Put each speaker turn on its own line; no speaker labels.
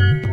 Mm-hmm.